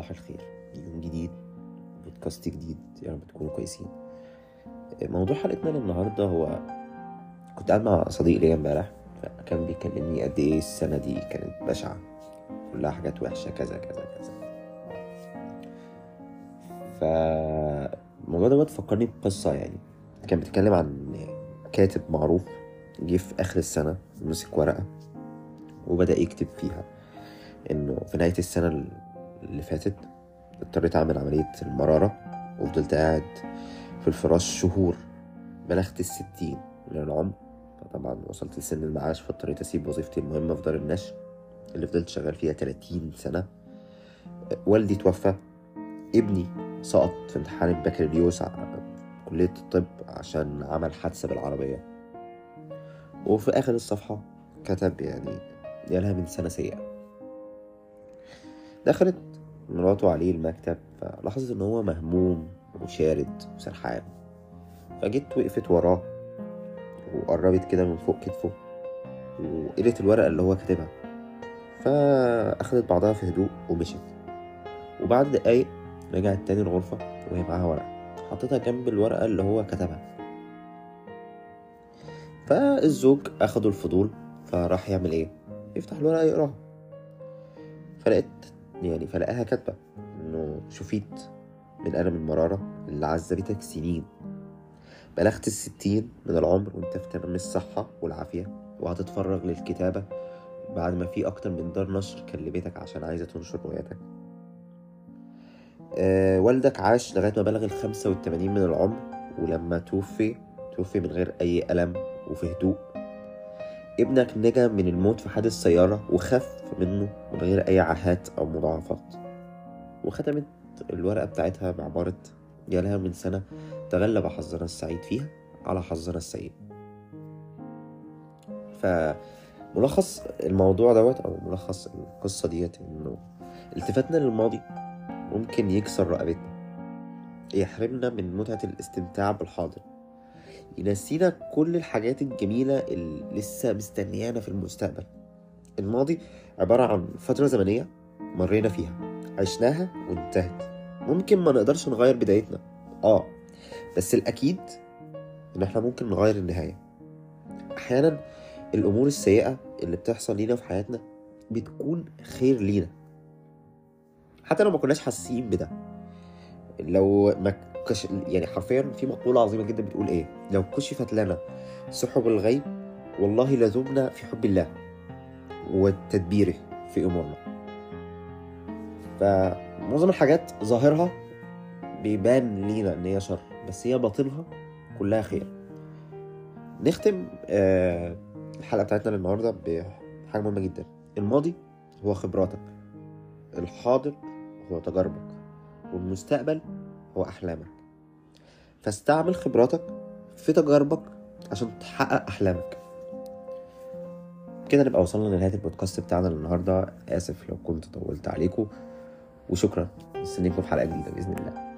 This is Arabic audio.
صباح الخير. يوم جديد بودكاست جديد يا رب تكونوا كويسين. موضوع حلقتنا النهاردة هو كنت قاعد مع صديق ليا امبارح فكان بيكلمني قد إيه السنة دي كانت بشعة. كلها حاجات وحشة كذا كذا كذا. فالموضوع ده فكرني بقصة يعني. كان بيتكلم عن كاتب معروف جه في آخر السنة مسك ورقة وبدأ يكتب فيها إنه في نهاية السنة اللي فاتت اضطريت أعمل عملية المرارة وفضلت قاعد في الفراش شهور بلغت الستين من العمر. طبعا وصلت لسن المعاش فاضطريت أسيب وظيفتي المهمة في دار النشر اللي فضلت شغال فيها 30 سنة. والدي توفى ابني سقط في امتحان البكالوريوس كلية الطب عشان عمل حادثة بالعربية. وفي آخر الصفحة كتب يعني جالها من سنة سيئة. دخلت مراته عليه المكتب فلاحظت إن هو مهموم وشارد وسرحان. فجيت وقفت وراه وقربت كده من فوق كتفه وقريت الورقة اللي هو كاتبها. فأخدت بعضها في هدوء ومشت. وبعد دقايق رجعت تاني الغرفة وهي معاها ورقة. حطيتها جنب الورقة اللي هو كتبها. فالزوج أخدوا الفضول فراح يعمل إيه؟ يفتح الورقة يقراها. فلقيت يعني فلقاها كاتبة إنه شفيت من ألم المرارة اللي عذبتك سنين. بلغت الستين من العمر وأنت في تمام الصحة والعافية وهتتفرغ للكتابة بعد ما في أكتر من دار نشر كلمتك عشان عايزة تنشر رواياتك. أه والدك عاش لغاية ما بلغ الخمسة والتمانين من العمر ولما توفي توفي من غير أي ألم وفي هدوء. ابنك نجا من الموت في حادث سيارة وخف منه من غير أي عاهات أو مضاعفات. وختمت الورقة بتاعتها بعبارة جالها من سنة تغلب حظنا السعيد فيها على حظنا السيء. فملخص الموضوع دوت أو ملخص القصة ديت إنه التفاتنا للماضي ممكن يكسر رقبتنا يحرمنا من متعة الاستمتاع بالحاضر. ينسينا كل الحاجات الجميلة اللي لسه مستنيانا في المستقبل. الماضي عبارة عن فترة زمنية مرينا فيها. عشناها وانتهت. ممكن ما نقدرش نغير بدايتنا. آه بس الأكيد إن إحنا ممكن نغير النهاية. أحيانا الأمور السيئة اللي بتحصل لينا في حياتنا بتكون خير لينا. حتى لو ما كناش حاسين بده. لو ما كش... يعني حرفيا في مقولة عظيمة جدا بتقول إيه؟ لو كشفت لنا سحب الغيب والله لذبنا في حب الله وتدبيره في أمورنا. فمعظم الحاجات ظاهرها بيبان لينا إن هي شر بس هي باطنها كلها خير. نختم آه الحلقة بتاعتنا النهاردة بحاجة مهمة جدا. الماضي هو خبراتك الحاضر هو تجاربك. والمستقبل هو أحلامك. فاستعمل خبراتك في تجاربك عشان تحقق أحلامك. كده نبقى وصلنا لنهاية البودكاست بتاعنا النهاردة. آسف لو كنت طولت عليكم وشكرا. مستنيكم في حلقة جديدة بإذن الله.